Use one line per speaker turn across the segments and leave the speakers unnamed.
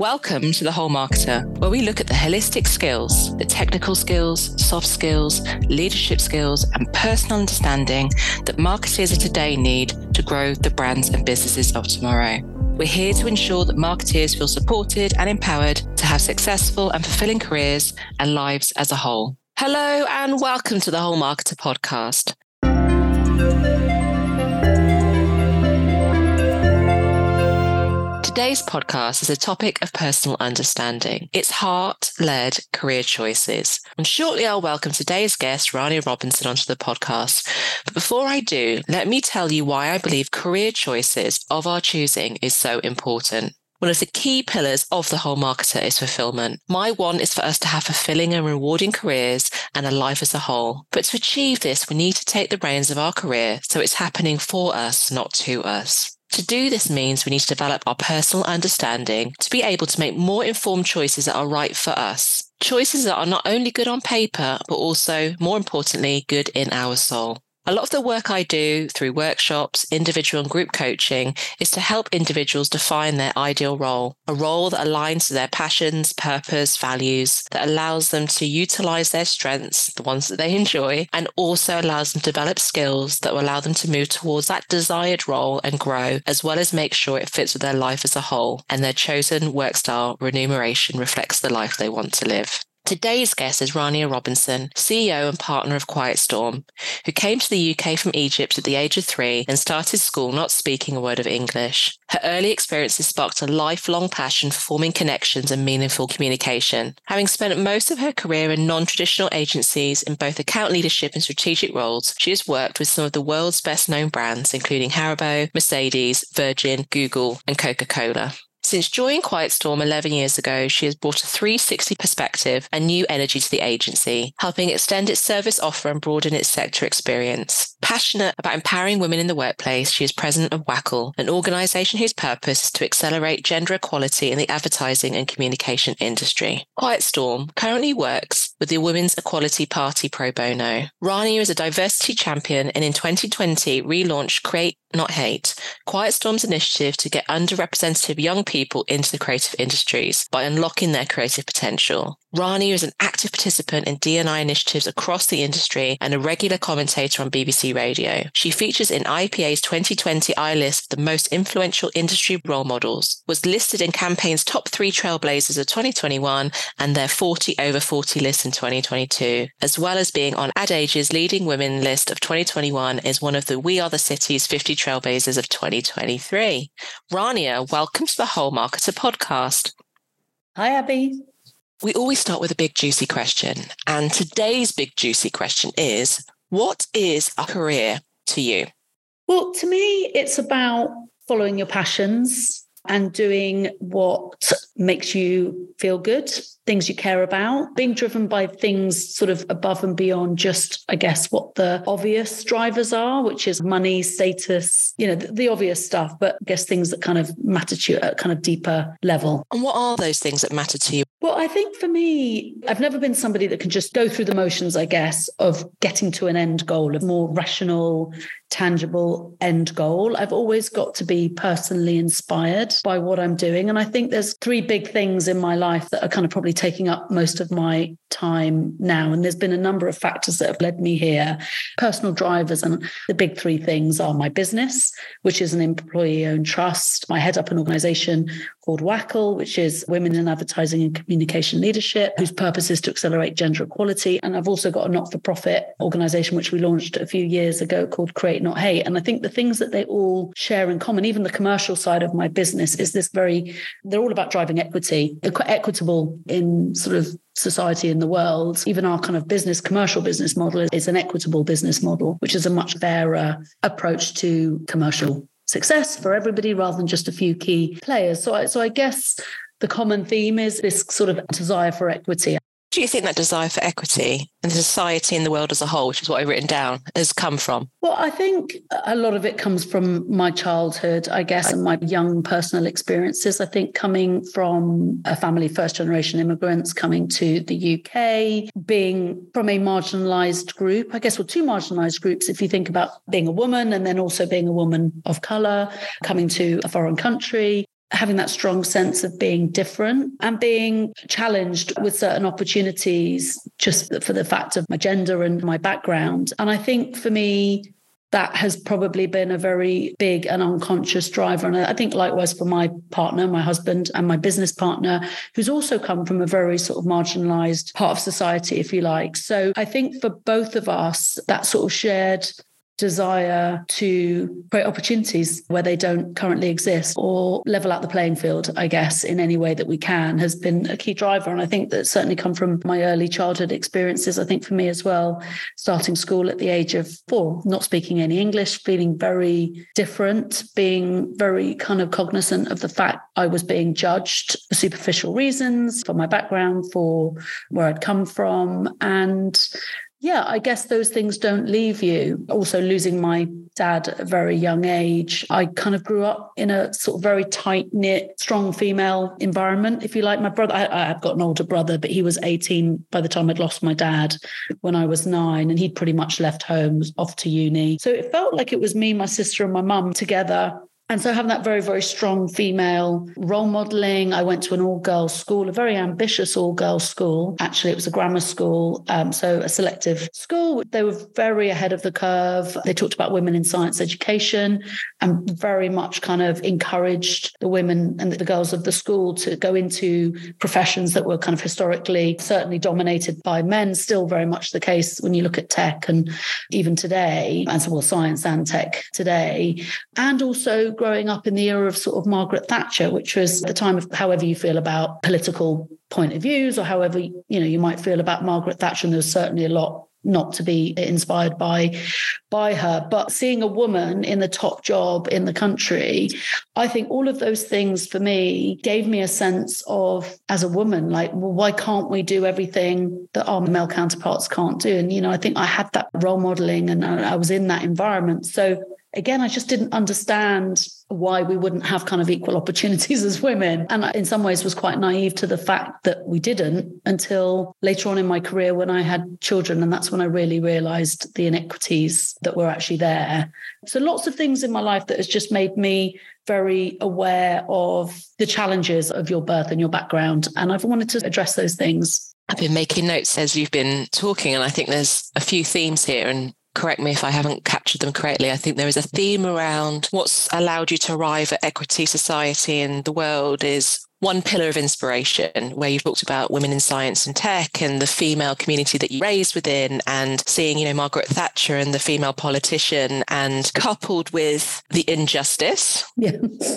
Welcome to The Whole Marketer, where we look at the holistic skills, the technical skills, soft skills, leadership skills, and personal understanding that marketers of today need to grow the brands and businesses of tomorrow. We're here to ensure that marketeers feel supported and empowered to have successful and fulfilling careers and lives as a whole. Hello, and welcome to the Whole Marketer podcast. Today's podcast is a topic of personal understanding. It's heart led career choices. And shortly I'll welcome today's guest, Rania Robinson, onto the podcast. But before I do, let me tell you why I believe career choices of our choosing is so important. One of the key pillars of the whole marketer is fulfillment. My one is for us to have fulfilling and rewarding careers and a life as a whole. But to achieve this, we need to take the reins of our career so it's happening for us, not to us. To do this means we need to develop our personal understanding to be able to make more informed choices that are right for us. Choices that are not only good on paper, but also, more importantly, good in our soul. A lot of the work I do through workshops, individual and group coaching is to help individuals define their ideal role, a role that aligns to their passions, purpose, values, that allows them to utilize their strengths, the ones that they enjoy, and also allows them to develop skills that will allow them to move towards that desired role and grow, as well as make sure it fits with their life as a whole and their chosen work style remuneration reflects the life they want to live. Today's guest is Rania Robinson, CEO and partner of Quiet Storm, who came to the UK from Egypt at the age of three and started school not speaking a word of English. Her early experiences sparked a lifelong passion for forming connections and meaningful communication. Having spent most of her career in non traditional agencies in both account leadership and strategic roles, she has worked with some of the world's best known brands, including Haribo, Mercedes, Virgin, Google, and Coca Cola. Since joining Quiet Storm 11 years ago, she has brought a 360 perspective and new energy to the agency, helping extend its service offer and broaden its sector experience. Passionate about empowering women in the workplace, she is president of WACL, an organization whose purpose is to accelerate gender equality in the advertising and communication industry. Quiet Storm currently works with the Women's Equality Party pro bono. Rania is a diversity champion and in 2020 relaunched Create Not Hate, Quiet Storm's initiative to get underrepresented young people into the creative industries by unlocking their creative potential. Rani is an active participant in D&I initiatives across the industry and a regular commentator on BBC Radio. She features in IPA's 2020 iList of the most influential industry role models, was listed in Campaign's top three trailblazers of 2021 and their 40 over 40 list in 2022, as well as being on Ad Age's leading women list of 2021 is one of the We Are the City's 50 trailblazers of 2023. Rania, welcome to the Whole Marketer podcast.
Hi, Abby.
We always start with a big, juicy question. And today's big, juicy question is what is a career to you?
Well, to me, it's about following your passions and doing what makes you feel good, things you care about, being driven by things sort of above and beyond just, I guess, what the obvious drivers are, which is money, status, you know, the, the obvious stuff, but I guess things that kind of matter to you at a kind of deeper level.
And what are those things that matter to you?
Well, I think for me, I've never been somebody that can just go through the motions, I guess, of getting to an end goal, a more rational, tangible end goal. I've always got to be personally inspired by what I'm doing. And I think there's three big things in my life that are kind of probably taking up most of my time now. And there's been a number of factors that have led me here. Personal drivers and the big three things are my business, which is an employee owned trust. I head up an organization called WACL, which is Women in Advertising and Communication Leadership, whose purpose is to accelerate gender equality. And I've also got a not for profit organization, which we launched a few years ago called Create Not Hate. And I think the things that they all share in common, even the commercial side of my business, is this very, they're all about driving equity, equitable in sort of society in the world. Even our kind of business, commercial business model is an equitable business model, which is a much fairer approach to commercial success for everybody rather than just a few key players. So I, so I guess the common theme is this sort of desire for equity.
Do you think that desire for equity and society in the world as a whole, which is what I've written down, has come from?
Well, I think a lot of it comes from my childhood, I guess, and my young personal experiences. I think coming from a family, first generation immigrants coming to the UK, being from a marginalized group, I guess, well, two marginalized groups, if you think about being a woman and then also being a woman of color, coming to a foreign country, having that strong sense of being different and being challenged with certain opportunities just for the fact of my gender and my background. And I think for me, that has probably been a very big and unconscious driver. And I think likewise for my partner, my husband, and my business partner, who's also come from a very sort of marginalized part of society, if you like. So I think for both of us, that sort of shared desire to create opportunities where they don't currently exist or level out the playing field, I guess, in any way that we can has been a key driver. And I think that certainly come from my early childhood experiences. I think for me as well, starting school at the age of four, not speaking any English, feeling very different, being very kind of cognizant of the fact I was being judged for superficial reasons, for my background, for where I'd come from. And yeah, I guess those things don't leave you. Also, losing my dad at a very young age, I kind of grew up in a sort of very tight knit, strong female environment, if you like. My brother, I, have got an older brother, but he was 18 by the time I'd lost my dad when I was nine, and he'd pretty much left home, was off to uni. So it felt like it was me, my sister, and my mum together and so having that very, very strong female role modeling, I went to an all girls school, a very ambitious all girls school. Actually, it was a grammar school, um, so a selective school. They were very ahead of the curve. They talked about women in science education and very much kind of encouraged the women and the girls of the school to go into professions that were kind of historically certainly dominated by men, still very much the case when you look at tech and even today, as well, science and tech today. And also growing up in the era of sort of Margaret Thatcher, which was the time of however you feel about political point of views or however you know you might feel about Margaret Thatcher. And there's certainly a lot not to be inspired by by her but seeing a woman in the top job in the country i think all of those things for me gave me a sense of as a woman like well why can't we do everything that our male counterparts can't do and you know i think i had that role modeling and i was in that environment so again, I just didn't understand why we wouldn't have kind of equal opportunities as women. And in some ways was quite naive to the fact that we didn't until later on in my career when I had children. And that's when I really realized the inequities that were actually there. So lots of things in my life that has just made me very aware of the challenges of your birth and your background. And I've wanted to address those things
I've been making notes as you've been talking, and I think there's a few themes here. And correct me if I haven't captured them correctly. I think there is a theme around what's allowed you to arrive at equity society in the world is one pillar of inspiration where you've talked about women in science and tech and the female community that you raised within and seeing, you know, Margaret Thatcher and the female politician and coupled with the injustice yeah.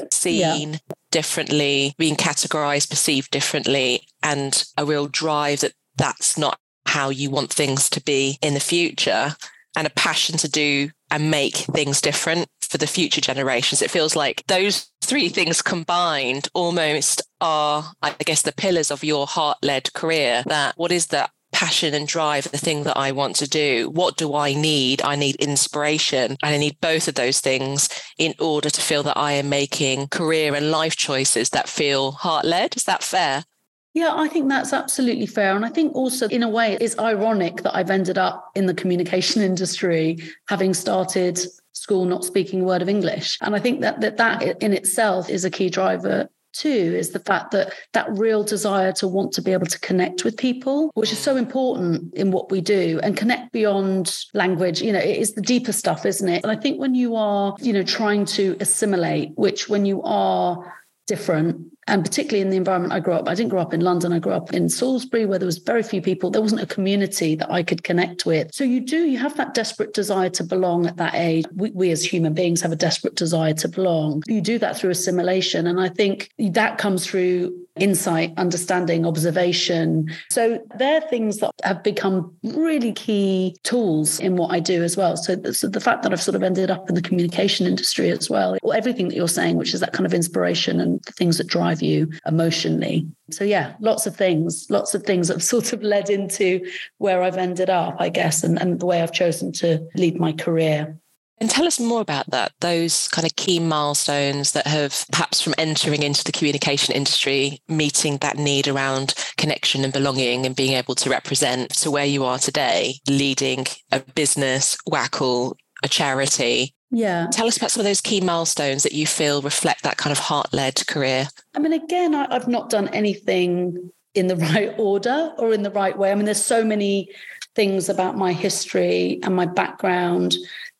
seen yeah. differently, being categorized, perceived differently, and a real drive that that's not how you want things to be in the future and a passion to do and make things different for the future generations. It feels like those three things combined almost are, I guess, the pillars of your heart led career. That what is that passion and drive, the thing that I want to do? What do I need? I need inspiration. And I need both of those things in order to feel that I am making career and life choices that feel heart led. Is that fair?
Yeah, I think that's absolutely fair. And I think also, in a way, it's ironic that I've ended up in the communication industry, having started school not speaking a word of English. And I think that that, that in itself is a key driver too is the fact that that real desire to want to be able to connect with people which is so important in what we do and connect beyond language you know it is the deeper stuff isn't it and i think when you are you know trying to assimilate which when you are different and particularly in the environment I grew up. I didn't grow up in London. I grew up in Salisbury, where there was very few people. There wasn't a community that I could connect with. So you do, you have that desperate desire to belong at that age. We, we as human beings have a desperate desire to belong. You do that through assimilation. And I think that comes through insight, understanding, observation. So they're things that have become really key tools in what I do as well. So, so the fact that I've sort of ended up in the communication industry as well, everything that you're saying, which is that kind of inspiration and the things that drive you emotionally. So yeah, lots of things, lots of things that have sort of led into where I've ended up, I guess, and, and the way I've chosen to lead my career.
And tell us more about that, those kind of key milestones that have perhaps from entering into the communication industry, meeting that need around connection and belonging and being able to represent to where you are today, leading a business, WACL, a charity.
Yeah.
Tell us about some of those key milestones that you feel reflect that kind of heart led career.
I mean, again, I, I've not done anything in the right order or in the right way. I mean, there's so many things about my history and my background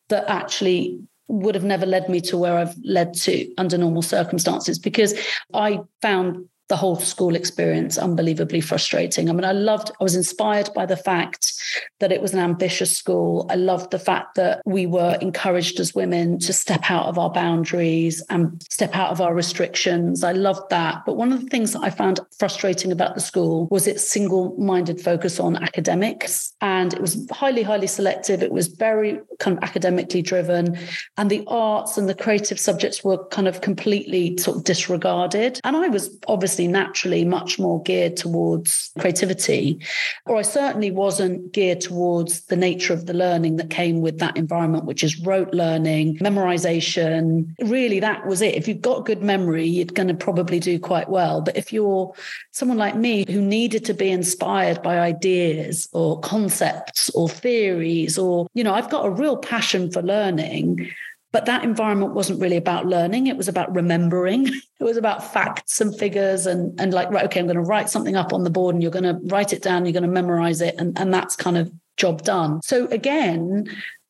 that actually would have never led me to where I've led to under normal circumstances because I found the whole school experience unbelievably frustrating. I mean, I loved, I was inspired by the fact that it was an ambitious school. I loved the fact that we were encouraged as women to step out of our boundaries and step out of our restrictions. I loved that. But one of the things that I found frustrating about the school was its single minded focus on academics. And it was highly, highly selective. It was very kind of academically driven. And the arts and the creative subjects were kind of completely sort of disregarded. And I was obviously naturally much more geared towards creativity, or I certainly wasn't geared towards the nature of the learning that came with that environment, which is rote learning, memorization. Really, that was it. If you've got good memory, you're going to probably do quite well. But if you're someone like me who needed to be inspired by ideas or concepts or theories, or, you know, I've got a real passion for learning. But that environment wasn't really about learning. It was about remembering. It was about facts and figures and, and like, right, okay, I'm going to write something up on the board and you're going to write it down, you're going to memorize it. And, and that's kind of job done. So again,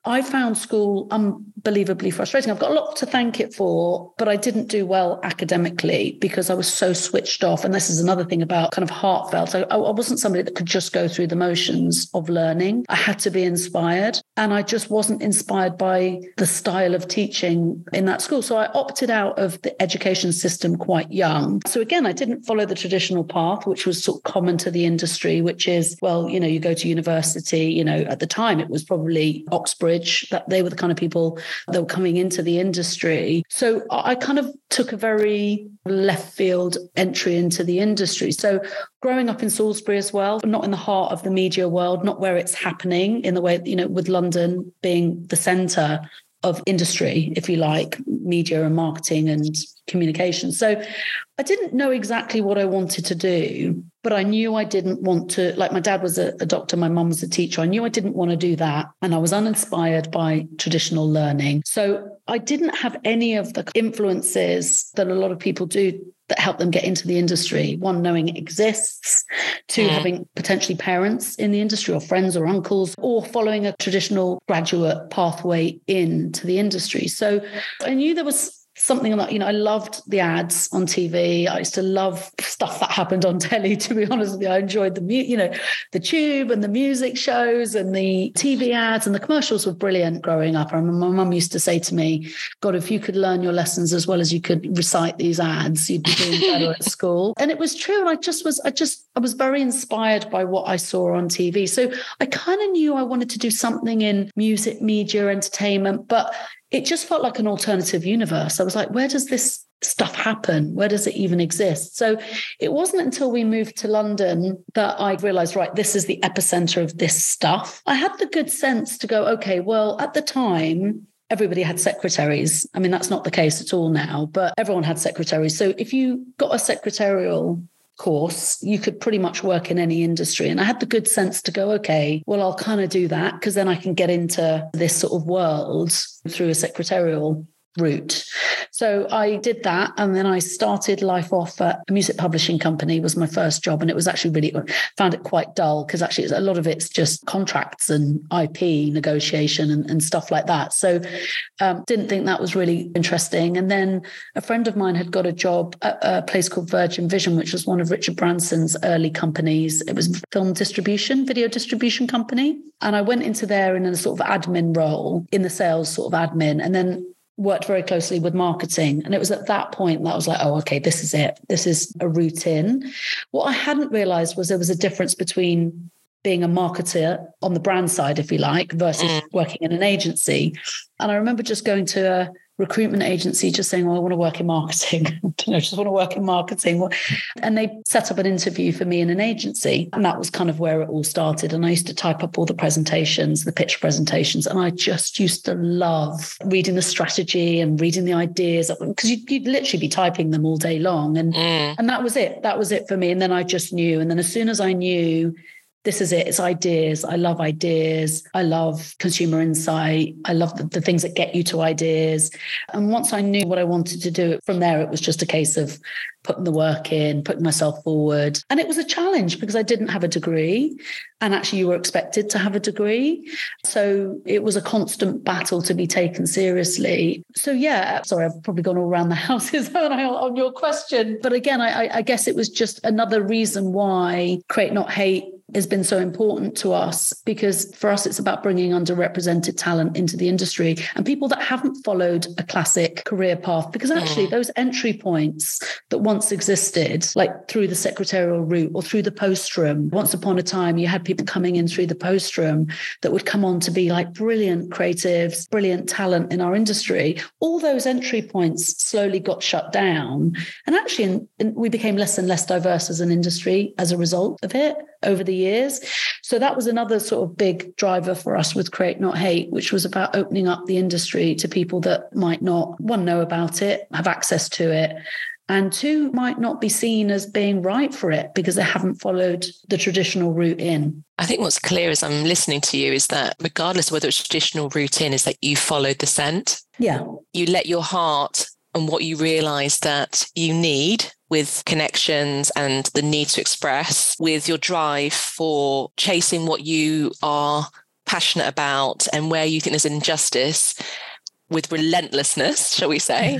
I found school unbelievably frustrating. I've got a lot to thank it for, but I didn't do well academically because I was so switched off. And this is another thing about kind of heartfelt. I, I wasn't somebody that could just go through the motions of learning. I had to be inspired. And I just wasn't inspired by the style of teaching in that school. So I opted out of the education system quite young. So again, I didn't follow the traditional path, which was sort of common to the industry, which is, well, you know, you go to university, you know, at the time it was probably Oxford that they were the kind of people that were coming into the industry. So I kind of took a very left field entry into the industry. So growing up in Salisbury as well, not in the heart of the media world, not where it's happening in the way, you know, with London being the center of industry, if you like, media and marketing and communication. So I didn't know exactly what I wanted to do, but I knew I didn't want to, like my dad was a, a doctor, my mum was a teacher. I knew I didn't want to do that. And I was uninspired by traditional learning. So I didn't have any of the influences that a lot of people do that help them get into the industry. Mm-hmm. One, knowing it exists, two, yeah. having potentially parents in the industry or friends or uncles, or following a traditional graduate pathway into the industry. So I knew there was something that you know i loved the ads on tv i used to love stuff that happened on telly to be honest with you. I enjoyed the mu- you know the tube and the music shows and the tv ads and the commercials were brilliant growing up. I remember my mum used to say to me god if you could learn your lessons as well as you could recite these ads you'd be doing better at school. And it was true and i just was i just i was very inspired by what i saw on tv so i kind of knew i wanted to do something in music media entertainment but it just felt like an alternative universe. I was like, where does this stuff happen? Where does it even exist? So it wasn't until we moved to London that I realized, right, this is the epicenter of this stuff. I had the good sense to go, okay, well, at the time, everybody had secretaries. I mean, that's not the case at all now, but everyone had secretaries. So if you got a secretarial course, you could pretty much work in any industry. And I had the good sense to go, okay, well, I'll kind of do that because then I can get into this sort of world through a secretarial route. So I did that and then I started life off at a music publishing company was my first job and it was actually really found it quite dull because actually a lot of it's just contracts and IP negotiation and, and stuff like that. So um, didn't think that was really interesting. And then a friend of mine had got a job at a place called Virgin Vision, which was one of Richard Branson's early companies. It was film distribution, video distribution company. And I went into there in a sort of admin role in the sales sort of admin. And then worked very closely with marketing. And it was at that point that I was like, oh, okay, this is it. This is a routine. What I hadn't realized was there was a difference between being a marketer on the brand side, if you like, versus mm. working in an agency. And I remember just going to a recruitment agency just saying, Well, I want to work in marketing. I just want to work in marketing. And they set up an interview for me in an agency. And that was kind of where it all started. And I used to type up all the presentations, the pitch presentations. And I just used to love reading the strategy and reading the ideas because you'd, you'd, literally be typing them all day long. And, mm. and that was it. That was it for me. And then I just knew. And then as soon as I knew, this is it. It's ideas. I love ideas. I love consumer insight. I love the, the things that get you to ideas. And once I knew what I wanted to do from there, it was just a case of putting the work in, putting myself forward. And it was a challenge because I didn't have a degree. And actually, you were expected to have a degree. So it was a constant battle to be taken seriously. So, yeah, sorry, I've probably gone all around the houses on your question. But again, I, I guess it was just another reason why Create Not Hate has been so important to us because for us it's about bringing underrepresented talent into the industry and people that haven't followed a classic career path because actually mm. those entry points that once existed like through the secretarial route or through the post room once upon a time you had people coming in through the post room that would come on to be like brilliant creatives brilliant talent in our industry all those entry points slowly got shut down and actually in, in, we became less and less diverse as an industry as a result of it over the years. So that was another sort of big driver for us with Create Not Hate, which was about opening up the industry to people that might not, one, know about it, have access to it, and two, might not be seen as being right for it because they haven't followed the traditional route in.
I think what's clear as I'm listening to you is that regardless of whether it's traditional route in, is that you followed the scent.
Yeah.
You let your heart and what you realize that you need with connections and the need to express, with your drive for chasing what you are passionate about and where you think there's injustice with relentlessness, shall we say,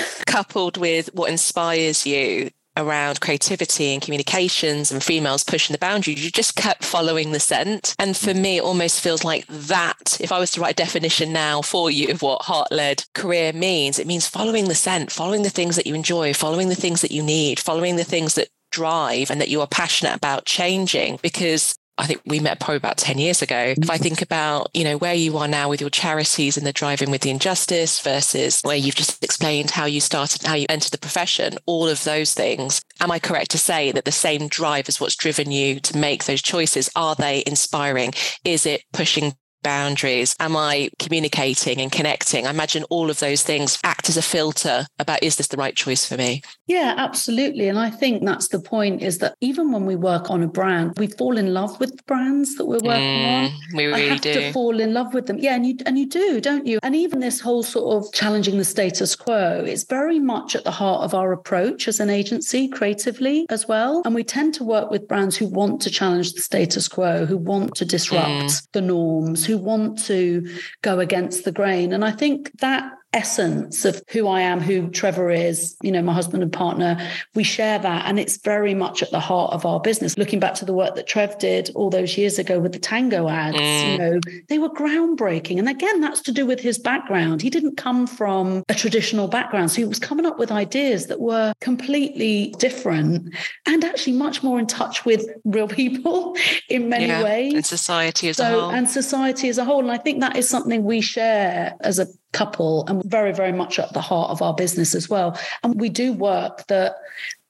coupled with what inspires you around creativity and communications and females pushing the boundaries, you just kept following the scent. And for me, it almost feels like that. If I was to write a definition now for you of what heart led career means, it means following the scent, following the things that you enjoy, following the things that you need, following the things that drive and that you are passionate about changing because I think we met probably about 10 years ago. If I mm. think about, you know, where you are now with your charities and the driving with the injustice versus where you've just explained how you started, how you entered the profession, all of those things. Am I correct to say that the same drive is what's driven you to make those choices? Are they inspiring? Is it pushing boundaries? Am I communicating and connecting? I imagine all of those things act as a filter about is this the right choice for me?
Yeah, absolutely. And I think that's the point is that even when we work on a brand, we fall in love with the brands that we're working mm, on.
We really
I have
do.
to fall in love with them. Yeah, and you and you do, don't you? And even this whole sort of challenging the status quo is very much at the heart of our approach as an agency creatively as well. And we tend to work with brands who want to challenge the status quo, who want to disrupt mm. the norms, who want to go against the grain. And I think that essence of who I am, who Trevor is, you know, my husband and partner, we share that. And it's very much at the heart of our business. Looking back to the work that Trev did all those years ago with the Tango ads, mm. you know, they were groundbreaking. And again, that's to do with his background. He didn't come from a traditional background. So he was coming up with ideas that were completely different and actually much more in touch with real people in many yeah, ways.
And society as so, a whole.
And society as a whole. And I think that is something we share as a couple and very, very much at the heart of our business as well. And we do work that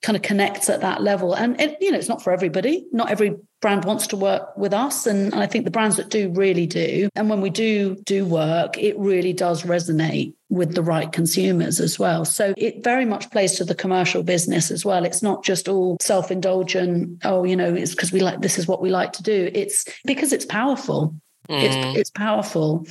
kind of connects at that level. And it, you know, it's not for everybody. Not every brand wants to work with us. And I think the brands that do really do. And when we do do work, it really does resonate with the right consumers as well. So it very much plays to the commercial business as well. It's not just all self-indulgent, oh, you know, it's because we like this is what we like to do. It's because it's powerful. Mm. It's it's powerful.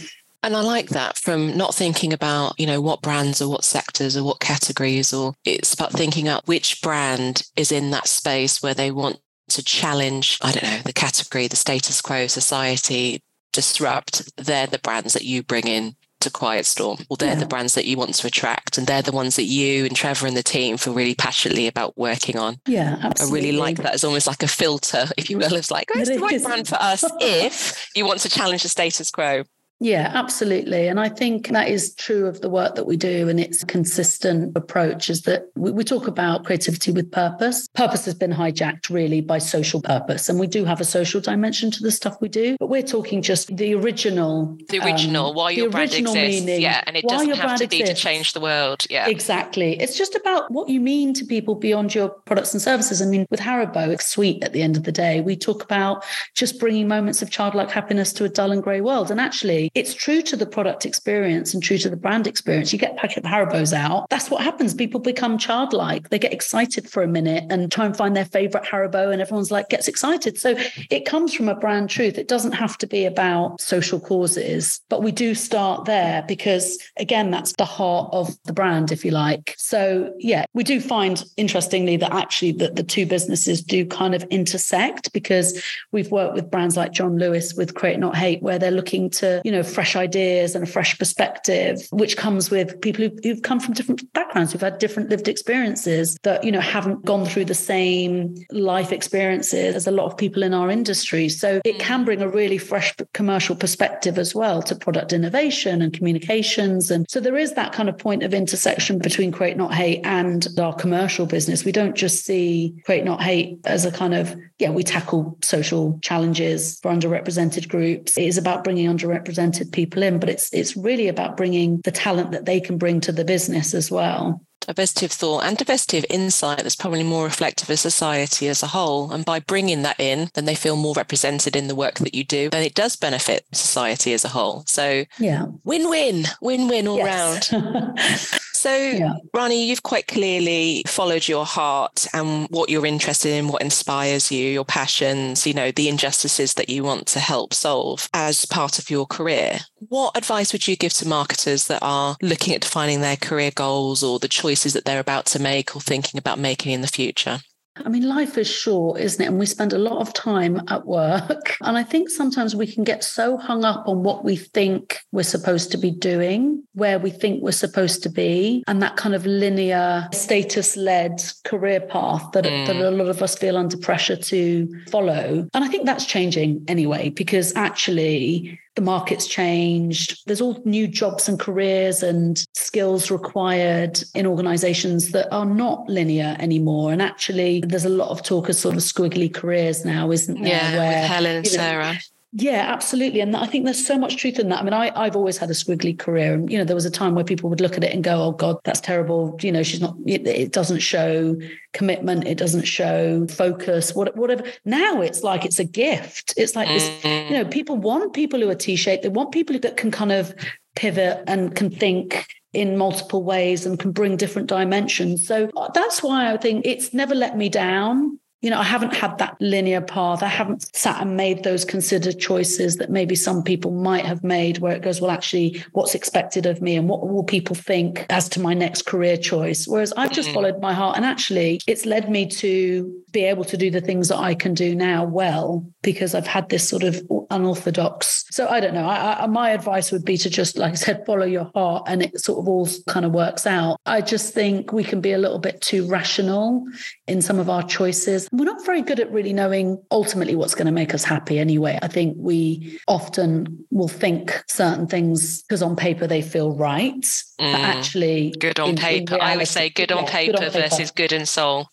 And I like that from not thinking about, you know, what brands or what sectors or what categories, or it's about thinking out which brand is in that space where they want to challenge, I don't know, the category, the status quo, society, disrupt. They're the brands that you bring in to Quiet Storm, or they're yeah. the brands that you want to attract, and they're the ones that you and Trevor and the team feel really passionately about working on.
Yeah, absolutely.
I really like that as almost like a filter, if you will. It's like, oh, it's the right brand for us if you want to challenge the status quo.
Yeah, absolutely. And I think that is true of the work that we do. And it's a consistent approach is that we, we, talk about creativity with purpose. Purpose has been hijacked really by social purpose. And we do have a social dimension to the stuff we do, but we're talking just the original.
The original, um, why your brand exists. Meaning, yeah. And it doesn't have to be exists. to change the world. Yeah.
Exactly. It's just about what you mean to people beyond your products and services. I mean, with Haribo, it's sweet at the end of the day. We talk about just bringing moments of childlike happiness to a dull and grey world. And actually, it's true to the product experience and true to the brand experience. You get packet of Haribo's out. That's what happens. People become childlike. They get excited for a minute and try and find their favorite Haribo, and everyone's like gets excited. So it comes from a brand truth. It doesn't have to be about social causes, but we do start there because again, that's the heart of the brand, if you like. So yeah, we do find interestingly that actually that the two businesses do kind of intersect because we've worked with brands like John Lewis with Create Not Hate, where they're looking to, you know, fresh ideas and a fresh perspective, which comes with people who've come from different backgrounds, who've had different lived experiences that, you know, haven't gone through the same life experiences as a lot of people in our industry. So it mm. can bring a really fresh commercial perspective as well to product innovation and communications. And so there is that kind of point of intersection between Create Not Hate and our commercial business. We don't just see Create Not Hate as a kind of, yeah, we tackle social challenges for underrepresented groups. It is about bringing underrepresented people in, but it's it's really about bringing the talent that they can bring to the business as well
diversity of thought and diversity of insight that's probably more reflective of society as a whole. And by bringing that in, then they feel more represented in the work that you do, then it does benefit society as a whole. So,
yeah,
win win, win win all yes. round. So, yeah. Rani, you've quite clearly followed your heart and what you're interested in, what inspires you, your passions, you know, the injustices that you want to help solve as part of your career. What advice would you give to marketers that are looking at defining their career goals or the choices that they're about to make or thinking about making in the future?
I mean, life is short, isn't it? And we spend a lot of time at work. And I think sometimes we can get so hung up on what we think we're supposed to be doing, where we think we're supposed to be, and that kind of linear, status led career path that, mm. that a lot of us feel under pressure to follow. And I think that's changing anyway, because actually, the market's changed. There's all new jobs and careers and skills required in organizations that are not linear anymore. And actually, there's a lot of talk of sort of squiggly careers now, isn't there?
Yeah, where, with Helen and Sarah.
Yeah, absolutely. And I think there's so much truth in that. I mean, I, I've always had a squiggly career. And, you know, there was a time where people would look at it and go, oh, God, that's terrible. You know, she's not, it, it doesn't show commitment. It doesn't show focus, what, whatever. Now it's like it's a gift. It's like, this, you know, mm. people want people who are T shaped. They want people that can kind of pivot and can think in multiple ways and can bring different dimensions. So uh, that's why I think it's never let me down you know, I haven't had that linear path. I haven't sat and made those considered choices that maybe some people might have made, where it goes, well, actually, what's expected of me and what will people think as to my next career choice? Whereas I've just mm-hmm. followed my heart. And actually, it's led me to be able to do the things that I can do now well because I've had this sort of unorthodox. So I don't know. I, I, my advice would be to just, like I said, follow your heart and it sort of all kind of works out. I just think we can be a little bit too rational in some of our choices. We're not very good at really knowing ultimately what's going to make us happy anyway. I think we often will think certain things because on paper they feel right, mm. but actually,
good on in, paper. In reality, I would say good on, yeah, paper, good on paper versus good in soul.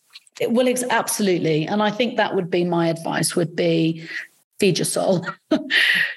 Well, it's absolutely. And I think that would be my advice would be feed your soul.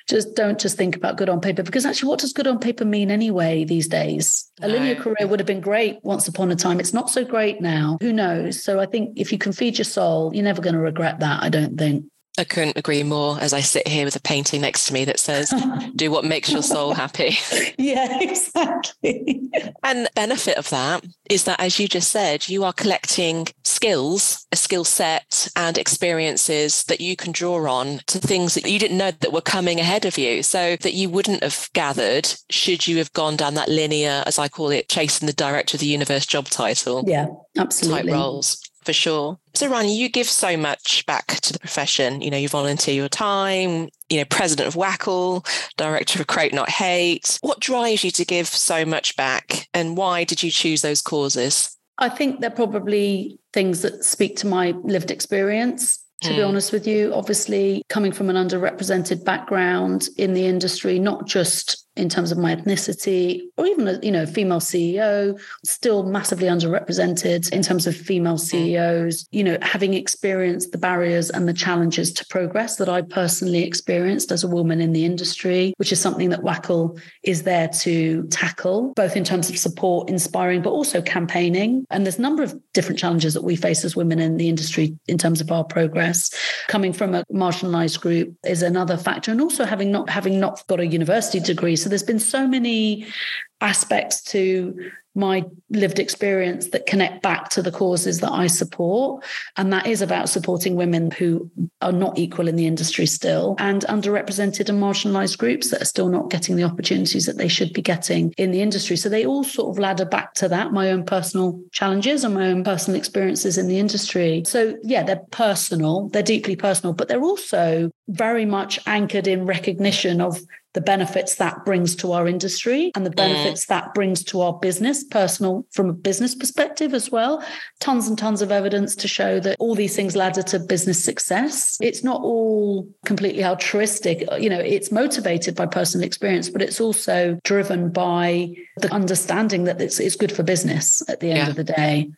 just don't just think about good on paper because actually what does good on paper mean anyway these days? A linear career would have been great once upon a time. It's not so great now. Who knows? So I think if you can feed your soul, you're never going to regret that, I don't think.
I couldn't agree more as I sit here with a painting next to me that says, do what makes your soul happy.
Yeah, exactly.
and the benefit of that is that, as you just said, you are collecting skills, a skill set, and experiences that you can draw on to things that you didn't know that were coming ahead of you. So that you wouldn't have gathered should you have gone down that linear, as I call it, chasing the director of the universe job title.
Yeah, absolutely.
Type roles for sure. So, Ronnie, you give so much back to the profession. You know, you volunteer your time, you know, president of WACL, director of Create Not Hate. What drives you to give so much back and why did you choose those causes?
I think they're probably things that speak to my lived experience. To mm. be hmm. honest with you, obviously, coming from an underrepresented background in the industry, not just in terms of my ethnicity, or even a you know female CEO, still massively underrepresented in terms of female mm. CEOs. You know, having experienced the barriers and the challenges to progress that I personally experienced as a woman in the industry, which is something that WACL is there to tackle, both in terms of support, inspiring, but also campaigning. And there's a number of different challenges that we face as women in the industry in terms of our progress. Coming from a marginalized group is another factor, and also having not having not got a university degree. So there's been so many aspects to my lived experience that connect back to the causes that I support. And that is about supporting women who are not equal in the industry still and underrepresented and marginalized groups that are still not getting the opportunities that they should be getting in the industry. So they all sort of ladder back to that, my own personal challenges and my own personal experiences in the industry. So, yeah, they're personal, they're deeply personal, but they're also very much anchored in recognition of the benefits that brings to our industry and the mm. benefits mm. that brings to our business, personal from a business perspective as well. Tons and tons of evidence to show that all these things ladder to business success. It's not all completely altruistic. You know, it's motivated by personal experience, but it's also driven by the understanding that it's, it's good for business at the end yeah. of the day.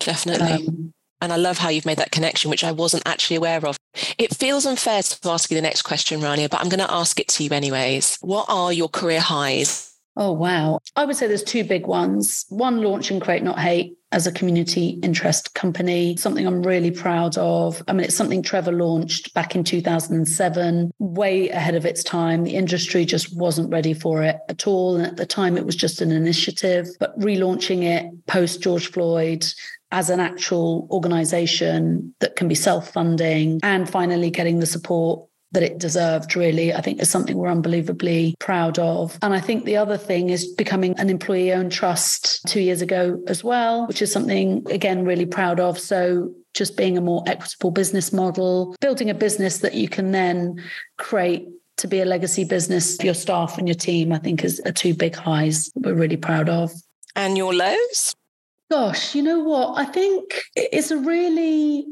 Definitely. Um, and I love how you've made that connection, which I wasn't actually aware of. It feels unfair to ask you the next question, Rania, but I'm going to ask it to you anyways. What are your career highs?
Oh, wow. I would say there's two big ones. One, launching Create Not Hate as a community interest company, something I'm really proud of. I mean, it's something Trevor launched back in 2007, way ahead of its time. The industry just wasn't ready for it at all. And at the time, it was just an initiative, but relaunching it post George Floyd, as an actual organization that can be self-funding and finally getting the support that it deserved really i think is something we're unbelievably proud of. And i think the other thing is becoming an employee owned trust 2 years ago as well which is something again really proud of. So just being a more equitable business model building a business that you can then create to be a legacy business for your staff and your team i think is are two big highs we're really proud of.
And your lows
Gosh, you know what? I think it's a really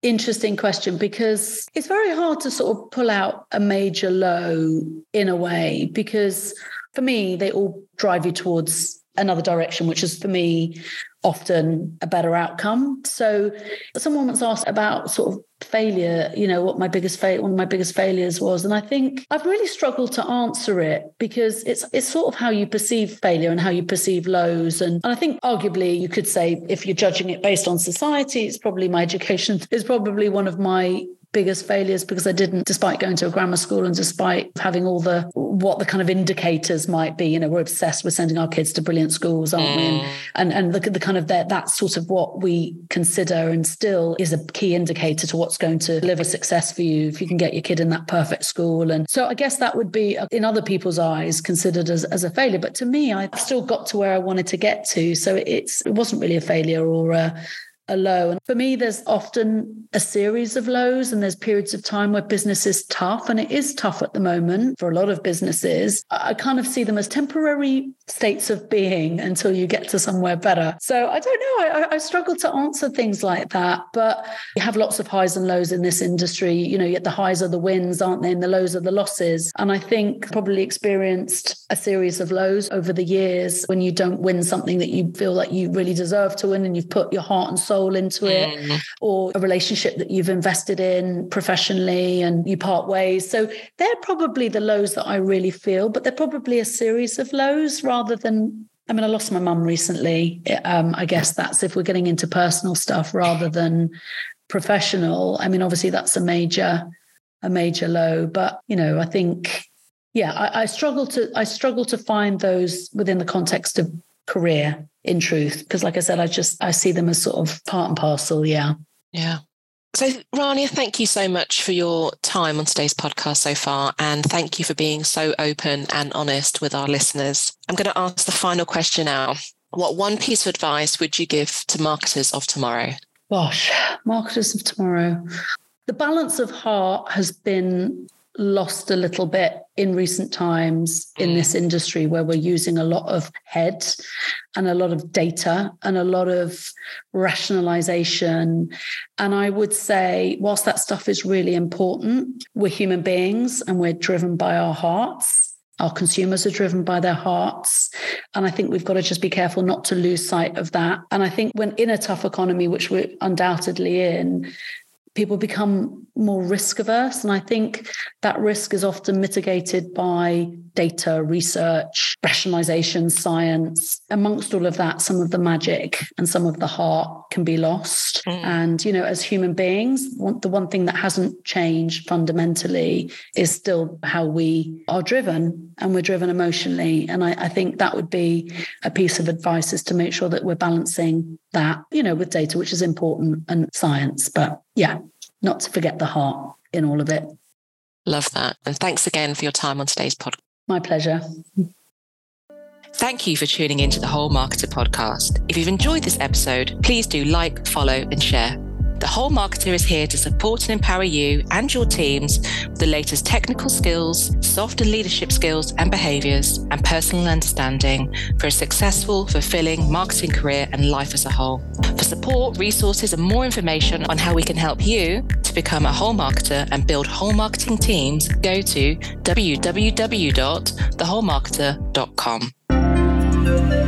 interesting question because it's very hard to sort of pull out a major low in a way because for me, they all drive you towards another direction, which is for me often a better outcome. So someone once asked about sort of failure, you know, what my biggest fail one of my biggest failures was. And I think I've really struggled to answer it because it's it's sort of how you perceive failure and how you perceive lows. And, and I think arguably you could say if you're judging it based on society, it's probably my education is probably one of my biggest failures because I didn't, despite going to a grammar school and despite having all the what the kind of indicators might be. You know, we're obsessed with sending our kids to brilliant schools, aren't mm. we? And and, the, the kind of that that's sort of what we consider and still is a key indicator to what's going to deliver success for you if you can get your kid in that perfect school. And so I guess that would be in other people's eyes considered as, as a failure. But to me, I still got to where I wanted to get to. So it's it wasn't really a failure or a a low. And for me, there's often a series of lows, and there's periods of time where business is tough, and it is tough at the moment for a lot of businesses. I kind of see them as temporary states of being until you get to somewhere better. So I don't know. I, I struggle to answer things like that, but you have lots of highs and lows in this industry. You know, yet the highs are the wins, aren't they? And the lows are the losses. And I think probably experienced a series of lows over the years when you don't win something that you feel like you really deserve to win and you've put your heart and soul soul into it mm. or a relationship that you've invested in professionally and you part ways. So they're probably the lows that I really feel, but they're probably a series of lows rather than I mean, I lost my mum recently. Um, I guess that's if we're getting into personal stuff rather than professional. I mean, obviously that's a major, a major low. But you know, I think, yeah, I, I struggle to I struggle to find those within the context of career in truth because like i said i just i see them as sort of part and parcel yeah.
Yeah. So rania thank you so much for your time on today's podcast so far and thank you for being so open and honest with our listeners. I'm going to ask the final question now. What one piece of advice would you give to marketers of tomorrow?
Gosh marketers of tomorrow. The balance of heart has been lost a little bit in recent times in this mm. industry where we're using a lot of head and a lot of data and a lot of rationalization. And I would say, whilst that stuff is really important, we're human beings and we're driven by our hearts. Our consumers are driven by their hearts. And I think we've got to just be careful not to lose sight of that. And I think when in a tough economy, which we're undoubtedly in, people become more risk averse. And I think that risk is often mitigated by data, research, rationalization, science. Amongst all of that, some of the magic and some of the heart can be lost. Mm. And, you know, as human beings, the one thing that hasn't changed fundamentally is still how we are driven and we're driven emotionally. And I, I think that would be a piece of advice is to make sure that we're balancing that, you know, with data, which is important and science. But yeah, not to forget the heart in all of it.
Love that. And thanks again for your time on today's podcast.
My pleasure.
Thank you for tuning into the Whole Marketer podcast. If you've enjoyed this episode, please do like, follow, and share. The Whole Marketer is here to support and empower you and your teams with the latest technical skills, soft and leadership skills and behaviors, and personal understanding for a successful, fulfilling marketing career and life as a whole. For support, resources, and more information on how we can help you to become a whole marketer and build whole marketing teams, go to www.thewholemarketer.com.